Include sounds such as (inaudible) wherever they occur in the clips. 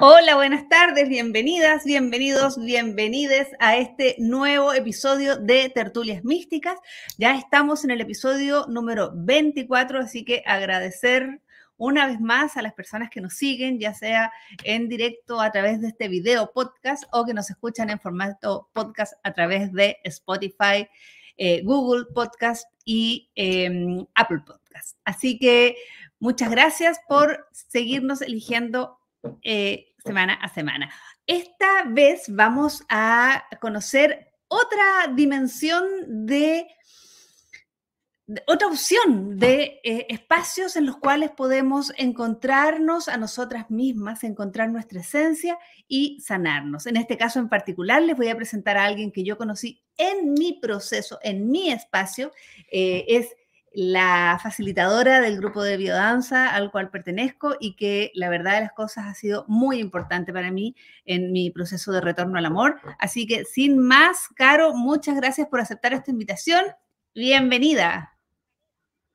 Hola, buenas tardes, bienvenidas, bienvenidos, bienvenides a este nuevo episodio de Tertulias Místicas. Ya estamos en el episodio número 24, así que agradecer una vez más a las personas que nos siguen, ya sea en directo a través de este video podcast o que nos escuchan en formato podcast a través de Spotify, eh, Google Podcast y em, Apple Podcast. Así que muchas gracias por seguirnos eligiendo eh, semana a semana. Esta vez vamos a conocer otra dimensión de, otra opción de eh, espacios en los cuales podemos encontrarnos a nosotras mismas, encontrar nuestra esencia y sanarnos. En este caso en particular les voy a presentar a alguien que yo conocí en mi proceso, en mi espacio. Eh, es la facilitadora del grupo de biodanza al cual pertenezco y que la verdad de las cosas ha sido muy importante para mí en mi proceso de retorno al amor. Así que sin más, Caro, muchas gracias por aceptar esta invitación. Bienvenida.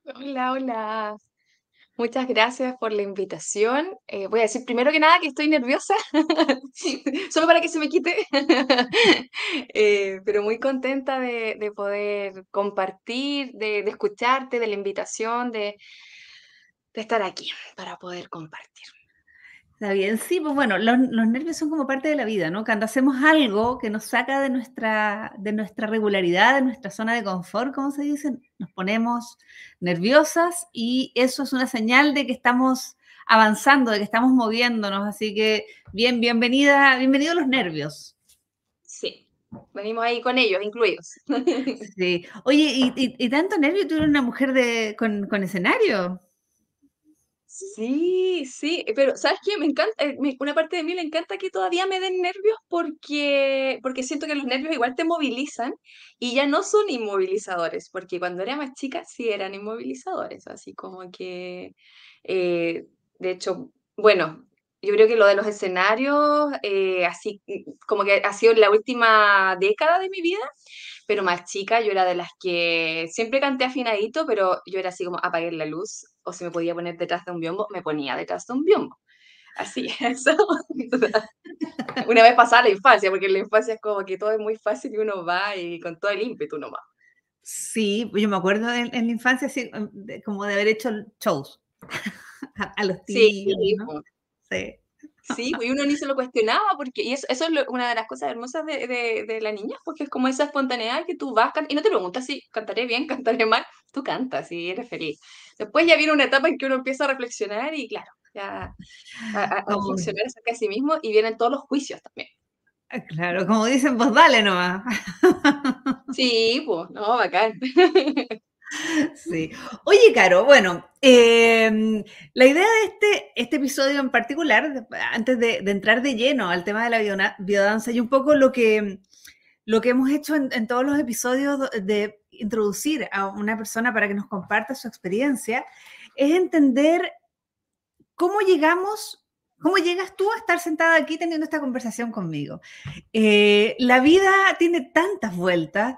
Hola, hola. Muchas gracias por la invitación. Eh, voy a decir primero que nada que estoy nerviosa, (laughs) solo para que se me quite, (laughs) Eh, pero muy contenta de, de poder compartir, de, escucharte, de la invitación, de estar aquí para poder compartir. Está bien, sí, pues bueno, los, los nervios son como parte de la vida, ¿no? Cuando hacemos algo que nos saca de nuestra, de nuestra regularidad, de nuestra zona de confort, como se dice, nos ponemos nerviosas y eso es una señal de que estamos avanzando, de que estamos moviéndonos. Así que bien, bienvenida, bienvenidos los nervios. Sí, venimos ahí con ellos, incluidos. (laughs) Sí. Oye, ¿y, y- y tanto nervio tú eres una mujer de, con, con escenario? Sí, sí, eh, pero ¿sabes qué? Me encanta, eh, una parte de mí le encanta que todavía me den nervios porque, porque siento que los nervios igual te movilizan y ya no son inmovilizadores, porque cuando era más chica sí eran inmovilizadores, así como que, eh, de hecho, bueno, yo creo que lo de los escenarios, así mm, como que ha sido la última década de mi vida, pero más chica yo era de las que siempre canté afinadito, pero yo era así como apagué la luz o si me podía poner detrás de un biombo, me ponía detrás de un biombo. Así, (laughs) eso. (laughs) Una vez pasada la infancia, porque en la infancia es como que todo es muy fácil y uno va y con todo el ímpetu nomás. Sí, yo me acuerdo en, en la infancia así, de- como de haber hecho shows (laughs) a, a los Sí, tíos, ¿no? po. Sí. Sí, pues y uno ni se lo cuestionaba, porque y eso, eso es lo- una de las cosas hermosas de, de, de la niña, porque es como esa espontaneidad que tú vas y no te preguntas si cantaré bien, (laughs) cantaré mal, tú cantas y eres feliz. Después ya viene una etapa en que uno empieza a reflexionar y claro, ya a, a- a reflexionar acerca de sí mismo y vienen todos los juicios también. Ah, Claro, como dicen, pues dale nomás. Sí, pues, no, bacán. (laughs) Sí. Oye, Caro, bueno, em, la idea de este, este episodio en particular, antes de, entrar de lleno al tema de la biodanza y un poco lo que, lo que hemos hecho en, todos los episodios de introducir a una persona para que nos comparta su experiencia, es entender cómo llegamos, cómo llegas tú a estar sentada aquí teniendo esta conversación conmigo. Eh, la vida tiene tantas vueltas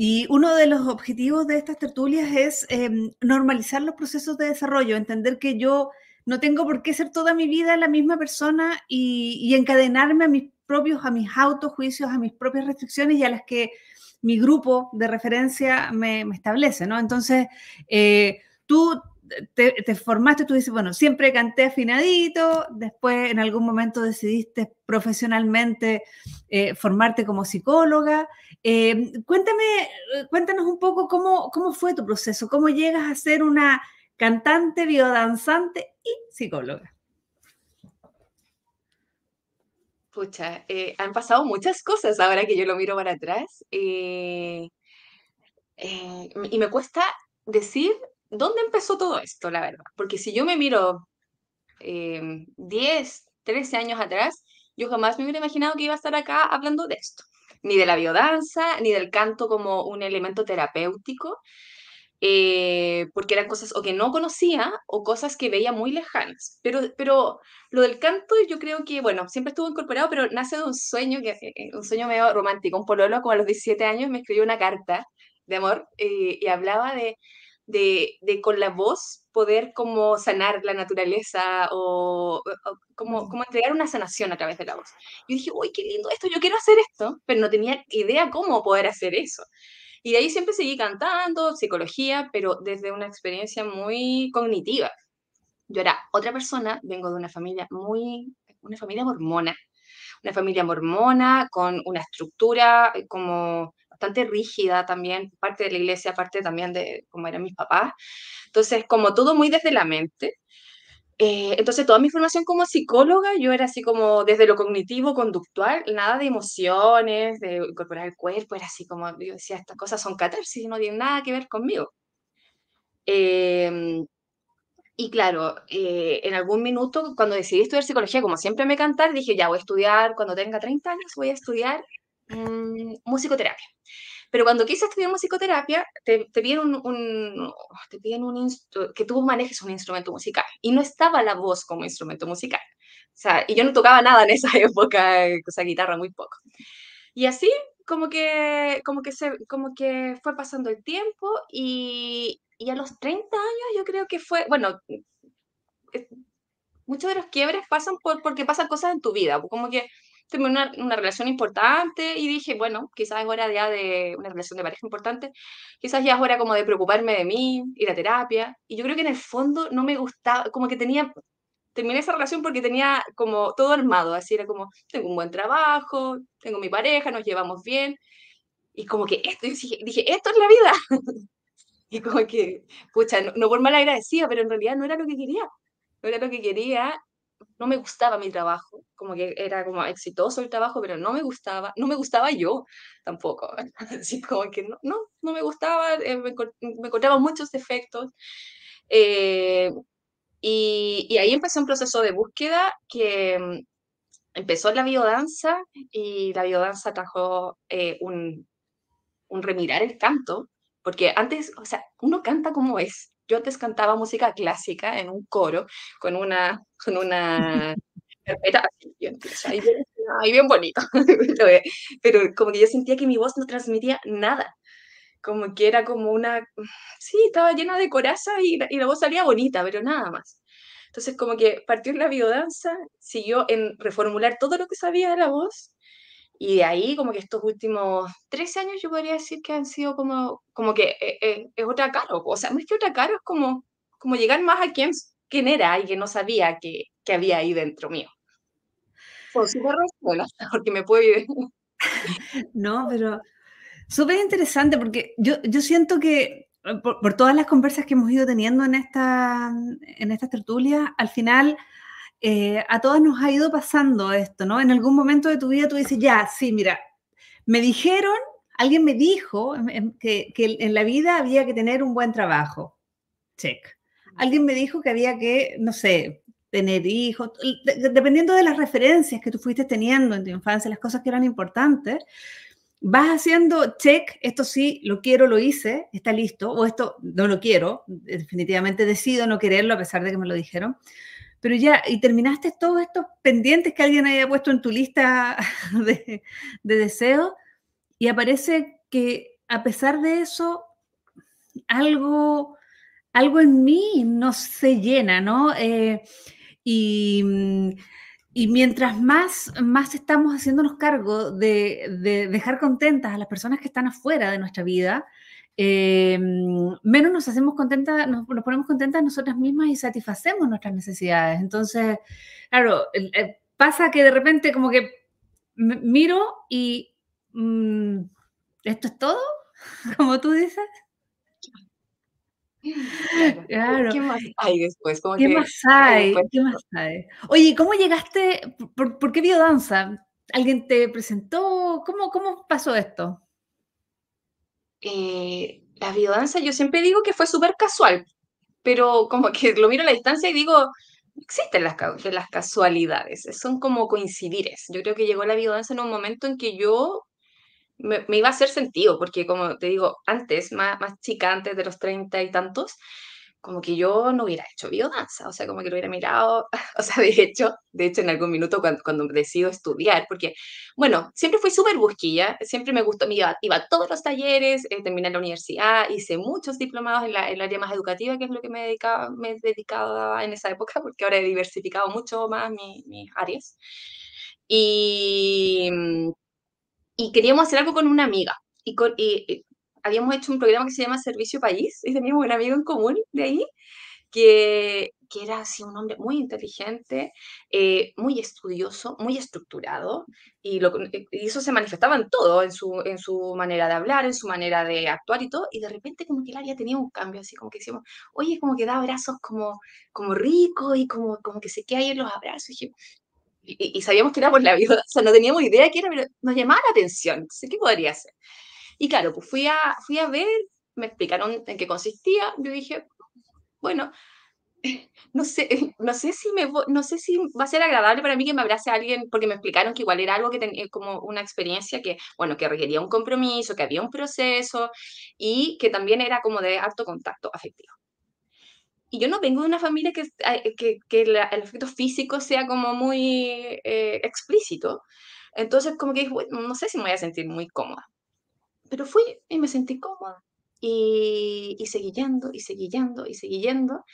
y uno de los objetivos de estas tertulias es em, normalizar los procesos de desarrollo, entender que yo no tengo por qué ser toda mi vida la misma persona y, encadenarme a mis propios, a mis autojuicios, a mis propias restricciones y a las que mi grupo de referencia me, me establece, ¿no? Entonces, eh, tú te, te formaste, tú dices, bueno, siempre canté afinadito, después en algún momento decidiste profesionalmente eh, formarte como psicóloga. Eh, cuéntame, cuéntanos un poco cómo, cómo fue tu proceso, cómo llegas a ser una cantante, biodanzante y psicóloga. pucha, eh, han pasado muchas cosas ahora que yo lo miro para atrás. y me cuesta decir dónde empezó todo esto, la verdad. Porque si yo me miro eh, 10, 13 años atrás, yo jamás me hubiera imaginado que iba a estar acá hablando de esto. Ni de la biodanza, ni del canto como un elemento terapéutico, eh, porque eran cosas o que no conocía o cosas que veía muy lejanas. Pero, pero lo del canto yo creo que, bueno, siempre estuvo incorporado, pero nace de un sueño, que, eh, eh, un sueño medio romántico. Un pololo como a los 17 años me escribió una carta de amor y hablaba de, de, de con la voz poder como sanar la naturaleza o, o como, como entregar una sanación a través de la voz. Yo dije, uy, qué lindo esto, yo quiero hacer esto, pero no tenía idea cómo poder hacer eso. Y de ahí siempre seguí cantando, psicología, pero desde una experiencia muy cognitiva. Yo era otra persona, vengo de una familia muy, una familia mormona, una familia mormona con una estructura eh, como bastante rígida también, parte de la iglesia, parte también de cómo eran mis papás. Entonces, como todo muy desde la mente. Eh, entonces, toda mi formación como psicóloga, yo era así como desde lo cognitivo, conductual, nada de emociones, de incorporar el cuerpo, era así como, yo decía, estas cosas son catarsis, no tienen nada que ver conmigo. Em, y claro, eh, en algún minuto, cuando decidí estudiar psicología, como siempre me cantar, dije, ya voy a estudiar, cuando tenga 30 años, voy a estudiar mm, musicoterapia. Pero cuando quise estudiar musicoterapia, te, te piden, un, un- te piden un que tú manejes un instrumento musical. Y no estaba la voz como instrumento musical. O sea, y yo no tocaba nada en esa (laughs) época, o sea, guitarra muy poco. Y así como que, como que, se, como que fue pasando el tiempo y, y a los 30 años yo creo que fue, bueno, eh, muchos de los quiebres pasan por, porque pasan cosas en tu vida, como que terminé una, una relación importante y dije, bueno, quizás es hora ya de una relación de pareja importante, quizás ya es hora como de preocuparme de mí, ir a terapia, y yo creo que en el fondo no me gustaba, como que tenía, terminé esa relación porque tenía como todo armado, así era como, tengo un buen trabajo, tengo mi pareja, nos llevamos bien, y como que esto, dije, esto es la vida, (laughs) y como que, pucha, no, no por mal agradecida, pero en realidad no era lo que quería, no era lo que quería, no me gustaba mi trabajo, como que era como exitoso el trabajo, pero no me gustaba, no me gustaba yo tampoco, (laughs) así como que no, no, no me gustaba, eh, me, me encontraba muchos defectos, eh, y, y ahí empecé un proceso de búsqueda que mm, empezó la biodanza, y la biodanza trajo eh, un, un remirar el canto, porque antes, o sea, uno canta como es. Yo antes cantaba música clásica en un coro con una, con una (laughs) carpeta así, ahí bien, ahí bien bonito, (laughs) pero, pero como que yo sentía que mi voz no transmitía nada, como que era como una, sí, estaba llena de coraza y, la- y la voz salía bonita, pero nada más. Entonces como que partió en la biodanza, siguió en reformular todo lo que sabía de la voz y de ahí, como que estos últimos 13 años, yo podría decir que han sido como, como que eh, eh, es otra cara, o sea, más que otra cara, es como, como llegar más a quién, quién era y que no sabía que, que había ahí dentro mío. Fue súper resuela, porque me puede... (laughs) No, pero súper interesante porque yo, yo siento que eh, por, por todas las conversas que hemos ido teniendo en esta, en estas tertulias, al final eh, a todas nos ha ido pasando esto, ¿no? En algún momento de tu vida tú dices, ya, sí, mira, me dijeron, alguien me dijo em, em, que, que en la vida había que tener un buen trabajo. Check. Alguien me dijo que había que, no sé, tener hijos, de- de- dependiendo de las referencias que tú fuiste teniendo en tu infancia, las cosas que eran importantes, vas haciendo check, esto sí, lo quiero, lo hice, está listo, o esto no lo quiero, definitivamente decido no quererlo a pesar de que me lo dijeron. Pero ya, y terminaste todos estos pendientes que alguien haya puesto en tu lista (laughs) de, de deseos, y aparece que a pesar de eso, algo, algo en mí no se llena, ¿no? Eh, y, y mientras más, más estamos haciéndonos cargo de, de dejar contentas a las personas que están afuera de nuestra vida, eh, menos nos hacemos contentas, nos, nos ponemos contentas nosotras mismas y satisfacemos nuestras necesidades. Entonces, claro, pasa que de repente como que miro y mm, esto es todo, (laughs) como tú dices. Claro. Claro. ¿Qué más hay después? Como ¿Qué que más hay? después- ¿Qué más hay? Oye, ¿cómo llegaste? ¿Por, por qué biodanza? ¿Alguien te presentó? ¿Cómo, cómo pasó esto? Eh, la biodanza yo siempre digo que fue súper casual, pero como que lo miro a la distancia y digo, existen las, las casualidades, son como coincidires. Yo creo que llegó la biodanza en un momento en que yo me, iba a hacer sentido, porque como te digo, antes, más, más chica, antes de los treinta y tantos, como que yo no hubiera hecho biodanza, o sea, como que lo hubiera mirado, (laughs) o sea, de hecho, de hecho en algún minuto cuando, cuando decido estudiar, porque, bueno, siempre fui súper busquilla, siempre me gustó, me iba, iba a todos los talleres, eh, terminé la universidad, hice muchos diplomados en, la, en el área más educativa, que es lo que me dedicaba, me dedicaba en esa época, porque ahora he diversificado mucho más mis áreas. Y, y queríamos hacer algo con una amiga. Y, con, y, habíamos hecho un programa que se llama Servicio País y teníamos un amigo en común de ahí que, que era así un hombre muy inteligente, eh, muy estudioso, muy estructurado y, lo, y, eso se manifestaba en todo, en su, en su manera de hablar, en su manera de actuar y todo, y de repente como que el área tenía un cambio, así como que decíamos, oye, como que da abrazos como, como rico y como, como que se queda ahí en los abrazos. Y, y, y, sabíamos que era por la vida, o sea, no teníamos idea de qué era, pero nos llamaba la atención, entonces, ¿qué podría ser? Y claro, pues fui a, fui a ver, me explicaron en qué consistía, yo dije, bueno, no sé, (laughs) no sé si me no sé si va a ser agradable para mí que me abrace alguien porque me explicaron que igual era algo que tenía como una experiencia que bueno que requería un compromiso que había un proceso y que también era como de alto contacto afectivo. Y yo no vengo de una familia que, que, que el afecto físico sea como muy eh, explícito entonces como que no sé si me voy a sentir muy cómoda pero fui y me sentí cómoda. Y, y seguí yendo, y seguí yendo, y seguí yendo.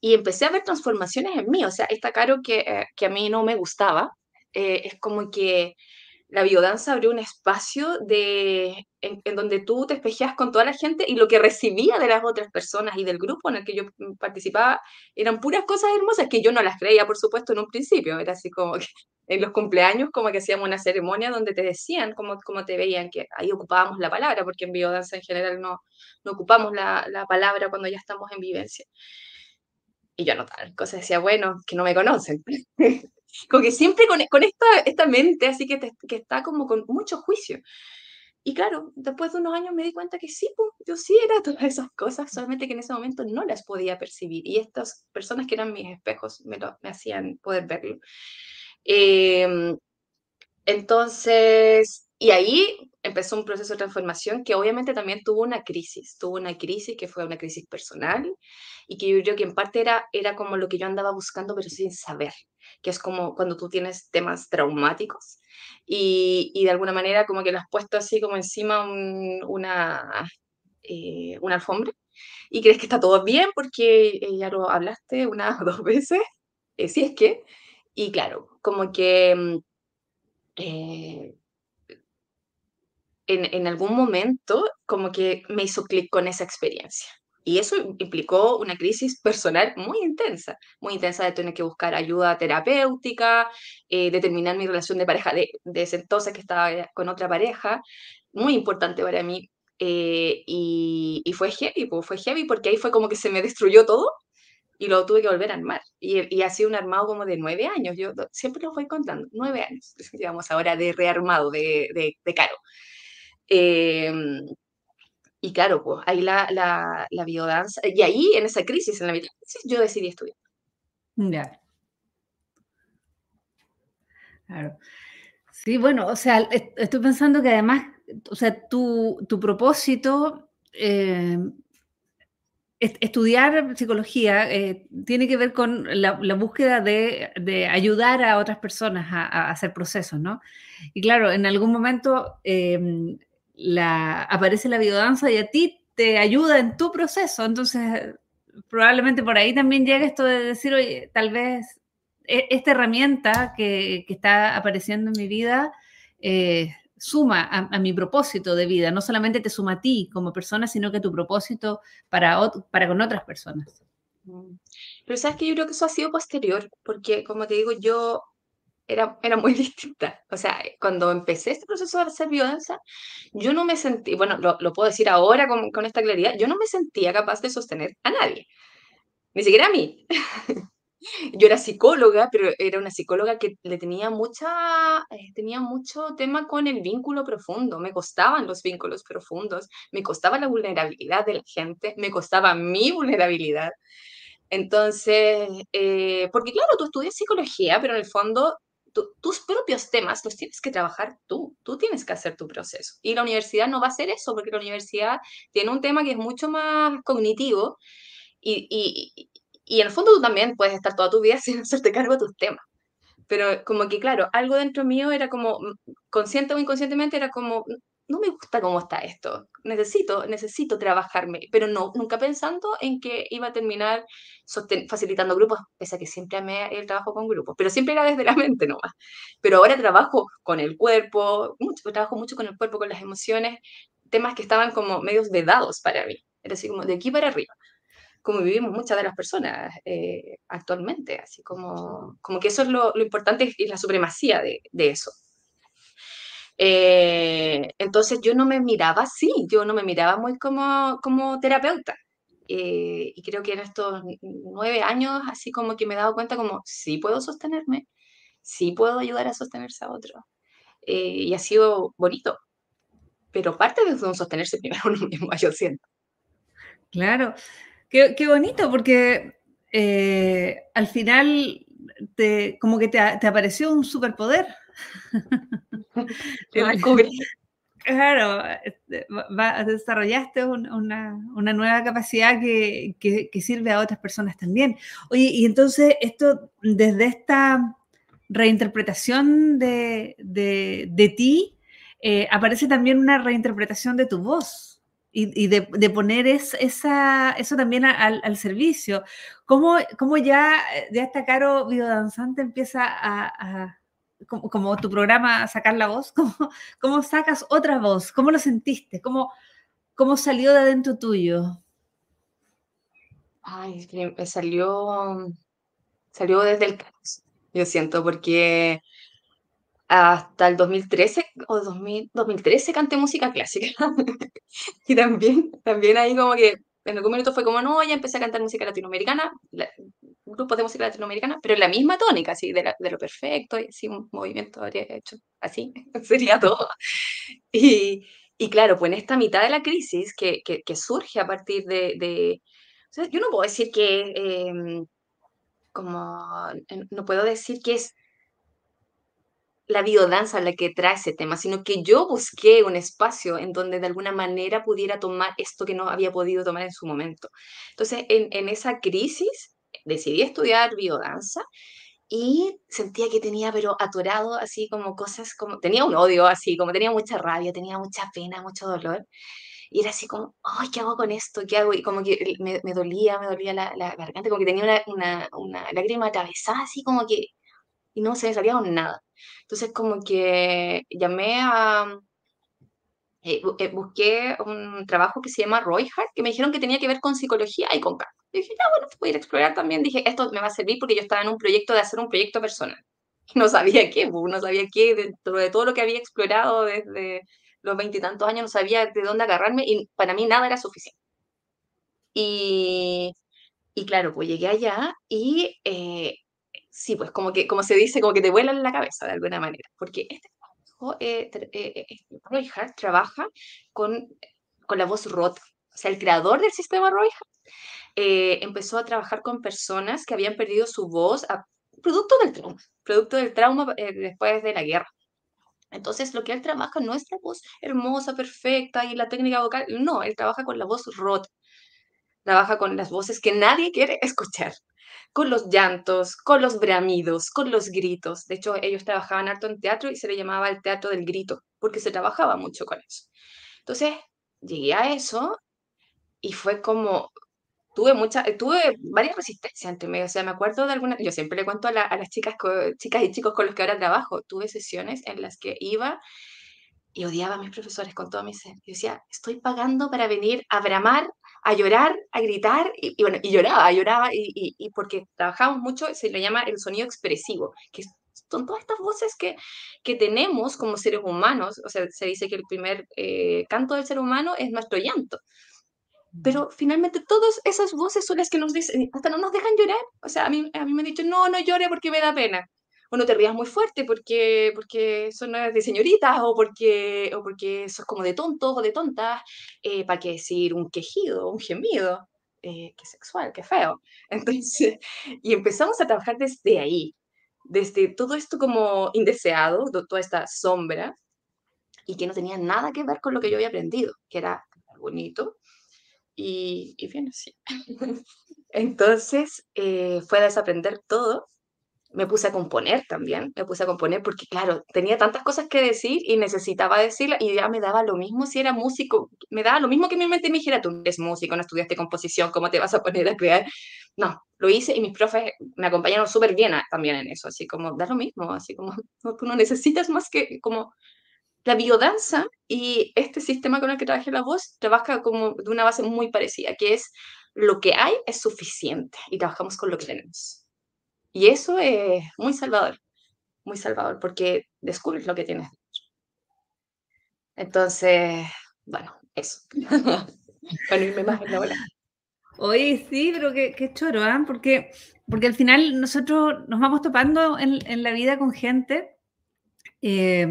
Y empecé a ver transformaciones en mí. O sea, esta caro que, eh, que a mí no me gustaba, eh, es como que la biodanza abrió un espacio de, en, donde tú te espejeas con toda la gente y lo que recibía de las otras personas y del grupo en el que yo participaba eran puras cosas hermosas que yo no las creía, por supuesto, en un principio. Era así como que (laughs) en los cumpleaños como que hacíamos una ceremonia donde te decían cómo, cómo te veían, que ahí ocupábamos la palabra, porque en biodanza en general no, no ocupamos la, la palabra cuando ya estamos en vivencia. Y yo anotaba cosas, decía, bueno, que no me conocen. (laughs) como que siempre con, con esta, esta mente así que, que está como con mucho juicio. Y claro, después de unos años me di cuenta que sí, pues, yo sí era (laughs) todas esas cosas, solamente que en ese momento no las podía percibir. Y estas personas que eran mis espejos me, lo, me hacían poder verlo. Eh, entonces, y ahí empezó un proceso de transformación que obviamente también tuvo una crisis, tuvo una crisis que fue una crisis personal y que yo creo que en parte era, era como lo que yo andaba buscando pero sin saber, que es como cuando tú tienes temas traumáticos y, y de alguna manera como que lo has puesto así como encima un, una, eh, una alfombra y crees que está todo bien porque eh, ya lo hablaste una o dos veces, eh, si es que, y claro, como que mm, eh, en, en, algún momento como que me hizo clic con esa experiencia. Y eso implicó una crisis personal muy intensa, muy intensa de tener que buscar ayuda terapéutica, eh, mi relación de pareja de, de, ese entonces que estaba con otra pareja, muy importante para mí. Eh, y, y, fue heavy, pues, fue heavy porque ahí fue como que se me destruyó todo y lo tuve que volver a armar. Y, y ha sido un armado como de nueve años, yo siempre lo voy contando, nueve años, (laughs) digamos ahora de rearmado, de, de, de caro. Eh, y claro, pues ahí la, la, la, biodanza, y ahí en esa crisis, en la crisis, yo decidí estudiar. Claro. Sí, bueno, o sea, estoy pensando que además, o sea, tu, tu propósito eh, estudiar psicología eh, tiene que ver con la, búsqueda de, ayudar a otras personas a, hacer procesos, ¿no? Y claro, en algún momento eh, la, aparece la biodanza y a ti te ayuda en tu proceso, entonces probablemente por ahí también llega esto de decir, oye, tal vez e, esta herramienta que, está apareciendo en mi vida eh, suma a, a, mi propósito de vida, no solamente te suma a ti como persona, sino que tu propósito para, para con otras personas. Mm. Pero sabes que yo creo que eso ha sido posterior, porque como te digo, yo era, era muy (laughs) distinta. O sea, cuando empecé este proceso de hacer biodanza, yo no me sentí, bueno, lo, lo puedo decir ahora con, con, esta claridad, yo no me sentía capaz de sostener a nadie, ni siquiera a mí. (laughs) yo era psicóloga, pero era una psicóloga que le tenía mucha, eh, tenía mucho tema con el vínculo profundo. Me costaban los vínculos profundos, me costaba la vulnerabilidad de la gente, me costaba mi vulnerabilidad. Entonces, eh, porque claro, tú estudias psicología, pero en el fondo tus propios temas los tienes que trabajar tú, tú tienes que hacer tu proceso. Y la universidad no va a hacer eso, porque la universidad tiene un tema que es mucho más cognitivo y, y, y en el fondo tú también puedes estar toda tu vida (laughs) sin hacerte cargo de tus temas. Pero como que, claro, algo dentro mío era como, consciente o inconscientemente, era como, no me gusta cómo está esto, necesito, necesito trabajarme, pero no, nunca pensando en que iba a terminar facilitando grupos, pese a que siempre amé el trabajo con grupos, pero siempre era desde la mente nomás. Pero ahora trabajo con el cuerpo, mucho, trabajo mucho con el cuerpo, con las emociones, temas que estaban como medios vedados para mí, era así como de aquí para arriba como vivimos muchas de las personas eh, actualmente, así como, como que eso es lo, lo importante y la supremacía de, de eso. Eh, entonces yo no me miraba así, yo no me miraba muy como, como terapeuta. Eh, y creo que en estos nueve años, así como que me he dado cuenta como, sí puedo sostenerme, sí puedo ayudar a sostenerse a otro. y ha sido bonito, pero parte de un sostenerse primero (laughs) uno mismo, yo siento. Claro, Qué, bonito, porque eh, al final te, como que te, apareció un superpoder. (laughs) (laughs) Claro, este, desarrollaste una, nueva capacidad que, sirve a otras personas también. Oye, y entonces esto, desde esta reinterpretación de, ti, eh, aparece también una reinterpretación de tu voz y, de, poner esa, eso también al, servicio. ¿Cómo, ¿Cómo, ya, ya esta Caro Biodanzante empieza a, como, tu programa, sacar la voz? (laughs) ¿Cómo, ¿Cómo, sacas otra voz? ¿Cómo lo sentiste? ¿Cómo, cómo salió de adentro tuyo? Ay, salió, salió desde el caos, yo siento, porque hasta el 2013 o 2013 canté música clásica. (laughs) y también, también ahí como que en algún momento fue como, no, ya empecé a cantar música latinoamericana, grupos de música latinoamericana, pero en la misma tónica, así, de, lo perfecto, y así un movimiento habría hecho así, (laughs) sería todo. Y, y, claro, pues en esta mitad de la crisis que, que, surge a partir de... de o sea, yo no puedo decir que... Em, como, no puedo decir que es la biodanza la que trae ese tema, sino que yo busqué un espacio en donde de alguna manera pudiera tomar esto que no había podido tomar en su momento. Entonces, en, esa crisis, decidí estudiar biodanza y sentía que tenía, pero atorado, así como cosas, como tenía un odio, así como tenía mucha rabia, tenía mucha pena, mucho dolor. Y era así como, ay, ¿qué hago con esto? ¿Qué hago? Y como que me, dolía, me dolía la, la, garganta, como que tenía una, una, una lágrima atravesada, así como que, y no se me salía con nada. Entonces, como que llamé a... Eh, eh, busqué un trabajo que se llama Roy Hart, que me dijeron que tenía que ver con psicología y con canto. Y dije, ya, bueno, voy a ir a explorar también. Dije, esto me va a servir porque yo estaba en un proyecto de hacer un proyecto personal. (laughs) No sabía qué, no sabía qué, dentro de todo lo que había explorado desde los veintitantos años, no sabía de dónde agarrarme y para mí nada era suficiente. Y, y claro, pues llegué allá y eh, sí, pues como que, como se dice, como que te vuelan la cabeza de alguna manera, porque este trabajo, eh, eh, eh Roy Hart trabaja con, con la voz rota. O sea, el creador del sistema Roy eh, empezó a trabajar con personas que habían perdido su voz producto del trauma, producto del trauma después de la guerra. Entonces, lo que él trabaja no es la voz hermosa, perfecta y la técnica vocal, no, él trabaja con la voz rota, trabaja con las voces que nadie quiere escuchar con los llantos, con los bramidos, con los gritos. De hecho, ellos trabajaban harto en teatro y se le llamaba el teatro del grito, porque se trabajaba mucho con eso. Entonces, llegué a eso y fue como, tuve mucha, tuve varias resistencias entre medio. O sea, me acuerdo de algunas, yo siempre le cuento a, las chicas, chicas y chicos con los que ahora trabajo, tuve sesiones en las que iba y odiaba a mis profesores con todo mi ser. Yo decía, estoy pagando para venir a bramar a llorar, a gritar, y, bueno, y lloraba, lloraba, y, y, porque trabajamos mucho, se le llama el sonido expresivo, que son todas estas voces que, que tenemos como seres humanos, o sea, se dice que el primer eh, canto del ser humano es nuestro llanto. pero finalmente todas esas voces son las que nos dicen, hasta no nos dejan llorar. O sea, a mí, a mí me han dicho, no, no llore porque me da pena. O no te rías muy fuerte porque, porque son de señoritas o porque, o porque sos como de tontos o de tontas. Eh, ¿Para qué decir un quejido, un gemido? Eh, qué sexual, qué feo. (laughs) Entonces, y empezamos a trabajar desde ahí, desde todo esto como indeseado, toda esta sombra, y que no tenía nada que ver con lo que yo había aprendido, que era bonito, y, y bien así. (laughs) Entonces eh, fue a desaprender todo. Me puse a componer también, me puse a componer porque, claro, tenía tantas cosas que decir y necesitaba decirlas y ya me daba lo mismo si era músico, me daba lo mismo que mi mente me dijera, tú eres músico, no estudiaste composición, ¿cómo te vas a poner a crear? No, lo hice y mis profes me acompañaron súper bien también en eso, así como, da lo mismo, así como, (laughs) no, tú no necesitas más que como la biodanza y este sistema con el que trabajé la voz trabaja como de una base muy parecida, que es lo que hay es suficiente y trabajamos con lo que tenemos. Y eso es muy salvador, muy salvador, porque descubres lo que tienes Entonces, bueno, eso. (laughs) bueno, irme más en la ola. Oye, sí, pero qué, choro, ¿eh? porque, porque al final nosotros nos vamos topando en, en la vida con gente eh,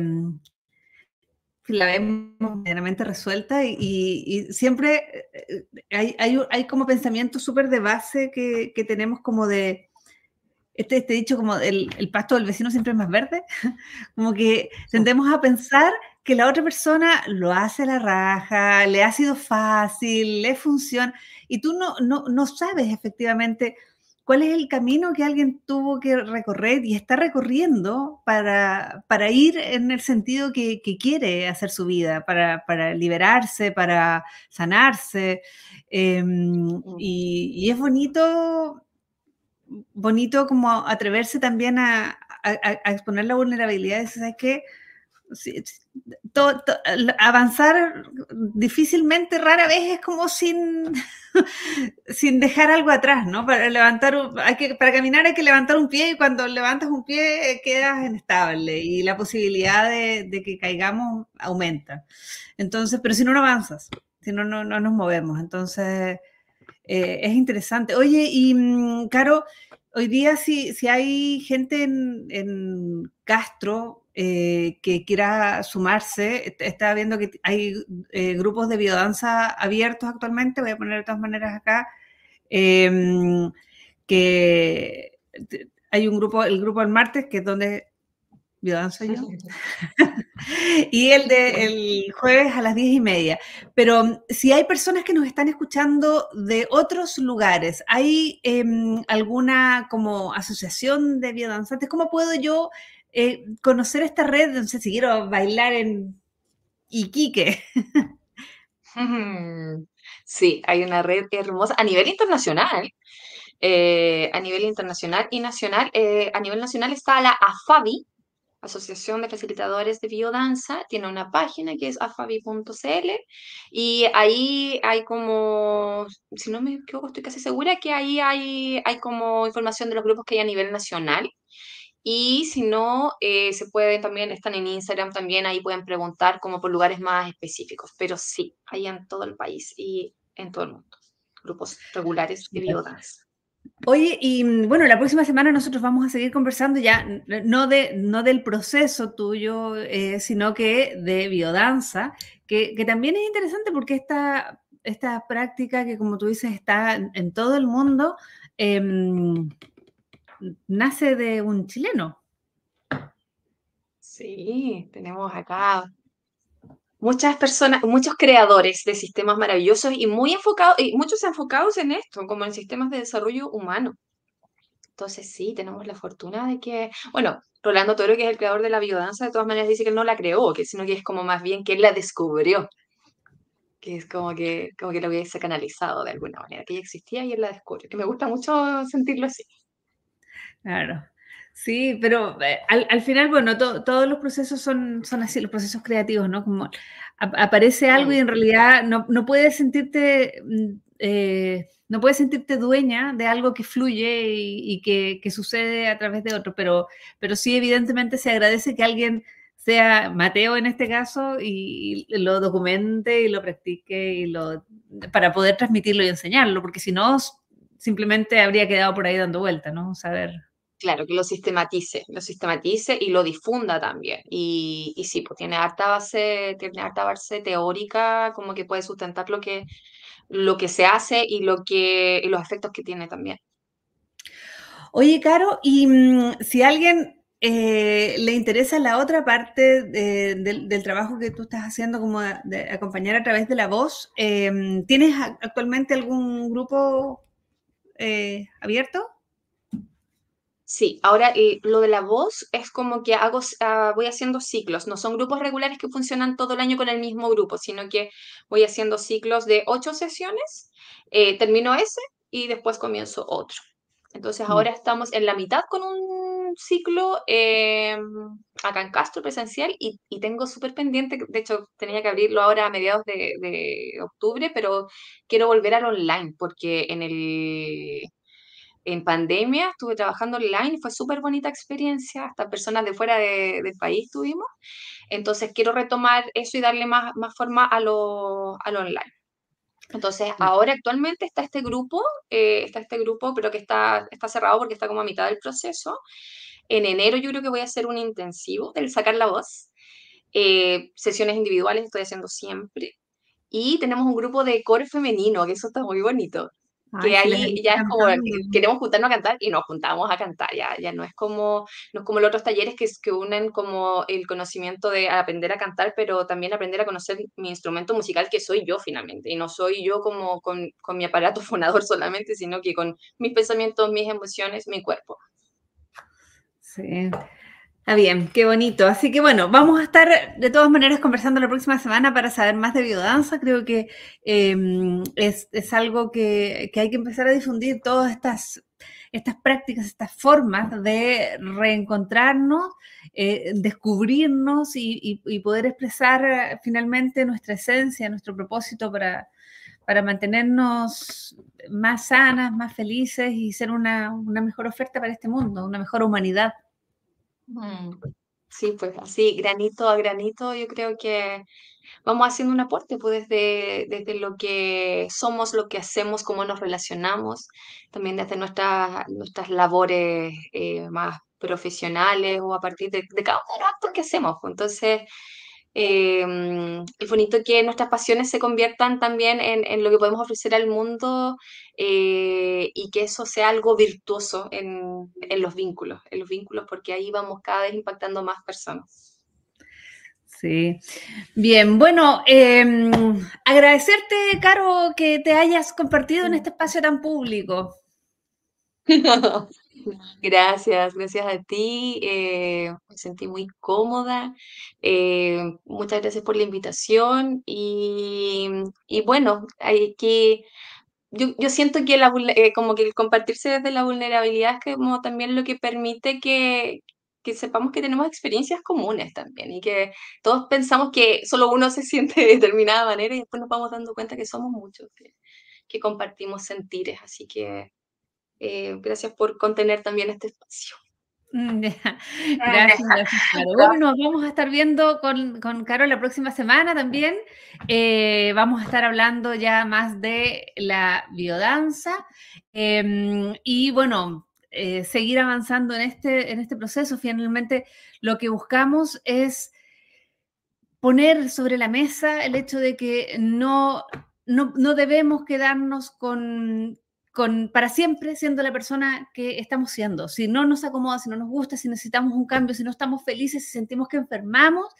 la vemos medianamente resuelta y, siempre eh, hay, hay, hay, como pensamiento súper de base que, que, tenemos como de, este, este dicho como el, el, pasto del vecino siempre es más verde, (laughs) como que tendemos a pensar que la otra persona lo hace a la raja, le ha sido fácil, le funciona, y tú no, no, no sabes efectivamente cuál es el camino que alguien tuvo que recorrer y está recorriendo para, para ir en el sentido que, quiere hacer su vida, para, para liberarse, para sanarse. Em, mm. y, es bonito, bonito como atreverse también a, exponer la vulnerabilidad. ¿Sabes qué? avanzar difícilmente, rara vez es como sin, (laughs) sin dejar algo atrás, ¿no? Para levantar, hay que, para caminar hay que levantar un pie y cuando levantas un pie eh, quedas inestable y la posibilidad de, que caigamos aumenta. Entonces, pero si no, no avanzas, si no, no, nos movemos. Entonces, eh, es interesante. Oye, y mm, Caro, hoy día si, si hay gente en, en Castro eh, que quiera sumarse. Estaba viendo que hay eh, grupos de biodanza abiertos actualmente, voy a poner de todas maneras acá, em, que hay un grupo, el grupo el martes, que es donde biodanza yo, (laughs) y el de el jueves a las diez y media. Pero si hay personas que nos están escuchando de otros lugares, ¿hay em, alguna como asociación de biodanzantes? ¿Cómo puedo yo eh, conocer esta red, no sé si quiero bailar en Iquique. Sí, hay una red hermosa a nivel internacional. Eh, a nivel internacional y nacional. Eh, a nivel nacional está la AFABI, Asociación de Facilitadores de Biodanza, tiene una página que es afabi.cl y ahí hay como, si no me equivoco, estoy casi segura que ahí hay, hay como información de los grupos que hay a nivel nacional y si no, eh, se puede también, están en Instagram también, ahí pueden preguntar como por lugares más específicos. Pero sí, hay en todo el país y en todo el mundo. Grupos regulares de biodanza. Oye, y mm, bueno, la próxima semana nosotros vamos a seguir conversando ya, no, de, no del proceso tuyo, eh, sino que de biodanza, que, que, también es interesante porque esta, esta práctica que, como tú dices, está en, todo el mundo, eh, nace de un chileno. Sí, tenemos acá muchas personas, muchos creadores de sistemas maravillosos y muy enfocados, y muchos enfocados en esto, como en sistemas de desarrollo humano. Entonces sí, tenemos la fortuna de que, bueno, Rolando Toro, que es el creador de la biodanza, de todas maneras dice que él no la creó, que, sino que es como más bien que él la descubrió, que es como que, como que lo hubiese canalizado de alguna manera, que ella existía y él la descubrió, que me gusta mucho sentirlo así. Claro. Sí, pero eh, al, final, bueno, todos los procesos son, son así, los procesos creativos, ¿no? Como aparece algo y en realidad no, no puedes sentirte, mm, eh, no puedes sentirte dueña de algo que fluye y, que, que, sucede a través de otro, pero, pero sí, evidentemente se agradece que alguien sea Mateo en este caso y, lo documente y lo practique y lo para poder transmitirlo y enseñarlo, porque si no simplemente habría quedado por ahí dando vuelta, ¿no? Saber. Claro, que lo sistematice, lo sistematice y lo difunda también. Y, sí, pues tiene harta base, tiene harta base teórica, como que puede sustentar lo que, lo que se hace y, lo que, los efectos que tiene también. Oye, Caro, y mm, si alguien eh, le interesa la otra parte del, trabajo que tú estás haciendo, como de acompañar a través de la voz, em, ¿tienes actualmente algún grupo eh, abierto? Sí, ahora lo de la voz es como que hago, ah, voy haciendo ciclos, no son grupos regulares que funcionan todo el año con el mismo grupo, sino que voy haciendo ciclos de ocho sesiones, eh, termino ese y después comienzo otro. Entonces mm. ahora estamos en la mitad con un ciclo em, acá en Castro presencial y, tengo súper pendiente, de hecho tenía que abrirlo ahora a mediados de, de octubre, pero quiero volver al online porque en el en pandemia estuve trabajando online fue súper bonita experiencia, hasta personas de fuera del país tuvimos. Entonces quiero retomar eso y darle más, más forma a lo, a lo online. Entonces, ahora actualmente está este grupo, eh, está este grupo, pero que está, está cerrado porque está como a mitad del proceso. En enero yo creo que voy a hacer un intensivo del sacar la voz. Eh, sesiones individuales estoy haciendo siempre. Y tenemos un grupo de core femenino, que eso está muy bonito que ahí ya es como queremos juntarnos a cantar y nos juntamos a cantar, ya, ya no es como, no es como los otros talleres que, que unen como el conocimiento de aprender a cantar, pero también aprender a conocer mi instrumento musical que soy yo finalmente, y no soy yo como con, con mi aparato (laughs) fonador solamente, sino que con mis pensamientos, mis emociones, mi cuerpo. Sí. Está bien, qué bonito. Así que bueno, vamos a estar de todas maneras conversando la próxima semana para saber más de biodanza. Creo que em, es, algo que, hay que empezar a difundir todas estas, estas prácticas, estas formas de reencontrarnos, eh, descubrirnos y, poder expresar finalmente nuestra esencia, nuestro propósito para, para mantenernos más sanas, más felices y ser una mejor oferta para este mundo, una mejor humanidad. Mm. Sí, pues así, granito a granito, yo creo que vamos haciendo un aporte, pues desde, desde lo que somos, lo que hacemos, cómo nos relacionamos, también desde nuestras, nuestras labores eh, más profesionales o a partir de, de cada uno de los actos que hacemos. Pues. Entonces, eh, es bonito que nuestras pasiones se conviertan también en, lo que podemos ofrecer al mundo eh, y que eso sea algo virtuoso en, los vínculos, en los vínculos, porque ahí vamos cada vez impactando más personas. Sí. Bien, bueno, em, agradecerte, Caro, que te hayas compartido en este espacio tan público. (laughs) Gracias, gracias a ti. Eh, me sentí muy cómoda. Eh, muchas gracias por la invitación. Y, bueno, hay que, yo, siento que la, eh, como que el compartirse desde la vulnerabilidad es como también lo que permite que, que sepamos que tenemos experiencias comunes también y que todos pensamos que solo uno se (laughs) siente de determinada manera y después nos vamos dando cuenta que somos muchos, que compartimos sentires. Así que eh, gracias por contener también este espacio. Mm, (laughs) gracias, gracias, (laughs) Bueno, nos vamos a estar viendo con, con Caro la próxima semana también. Eh, vamos a estar hablando ya más de la biodanza. Em, y bueno, eh, seguir avanzando en este, en este proceso. Finalmente, lo que buscamos es poner sobre la mesa el hecho de que no, no, no debemos quedarnos con, para siempre siendo la persona que estamos siendo. Si no nos acomoda, si no nos gusta, si necesitamos un cambio, si no estamos felices, si sentimos que enfermamos,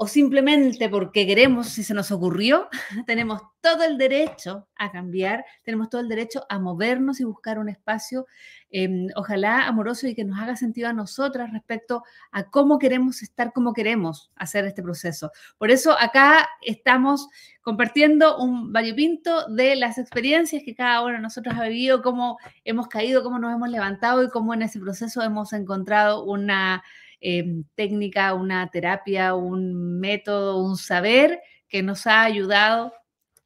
o simplemente porque queremos, si se nos ocurrió, (laughs) tenemos todo el derecho a cambiar, tenemos todo el derecho a movernos y buscar un espacio, em, ojalá amoroso y que nos haga sentido a nosotras respecto a cómo queremos estar, cómo queremos hacer este proceso. Por eso acá estamos compartiendo un variopinto de las experiencias que cada uno de nosotros ha vivido, cómo hemos caído, cómo nos hemos levantado y cómo en ese proceso hemos encontrado una Em, técnica, una terapia, un método, un saber que nos ha ayudado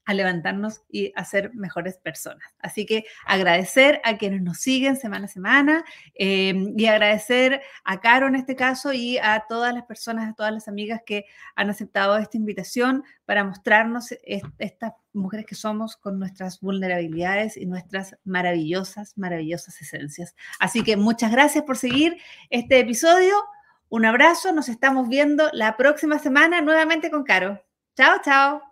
a levantarnos y a ser mejores personas. Así que agradecer a quienes nos siguen semana a semana eh, y agradecer a Caro en este caso y a todas las personas, a todas las amigas que han aceptado esta invitación para mostrarnos est estas mujeres que somos con nuestras vulnerabilidades y nuestras maravillosas, maravillosas esencias. Así que muchas gracias por seguir este episodio. Un abrazo, nos estamos viendo la próxima semana nuevamente con Caro. Chao, chao.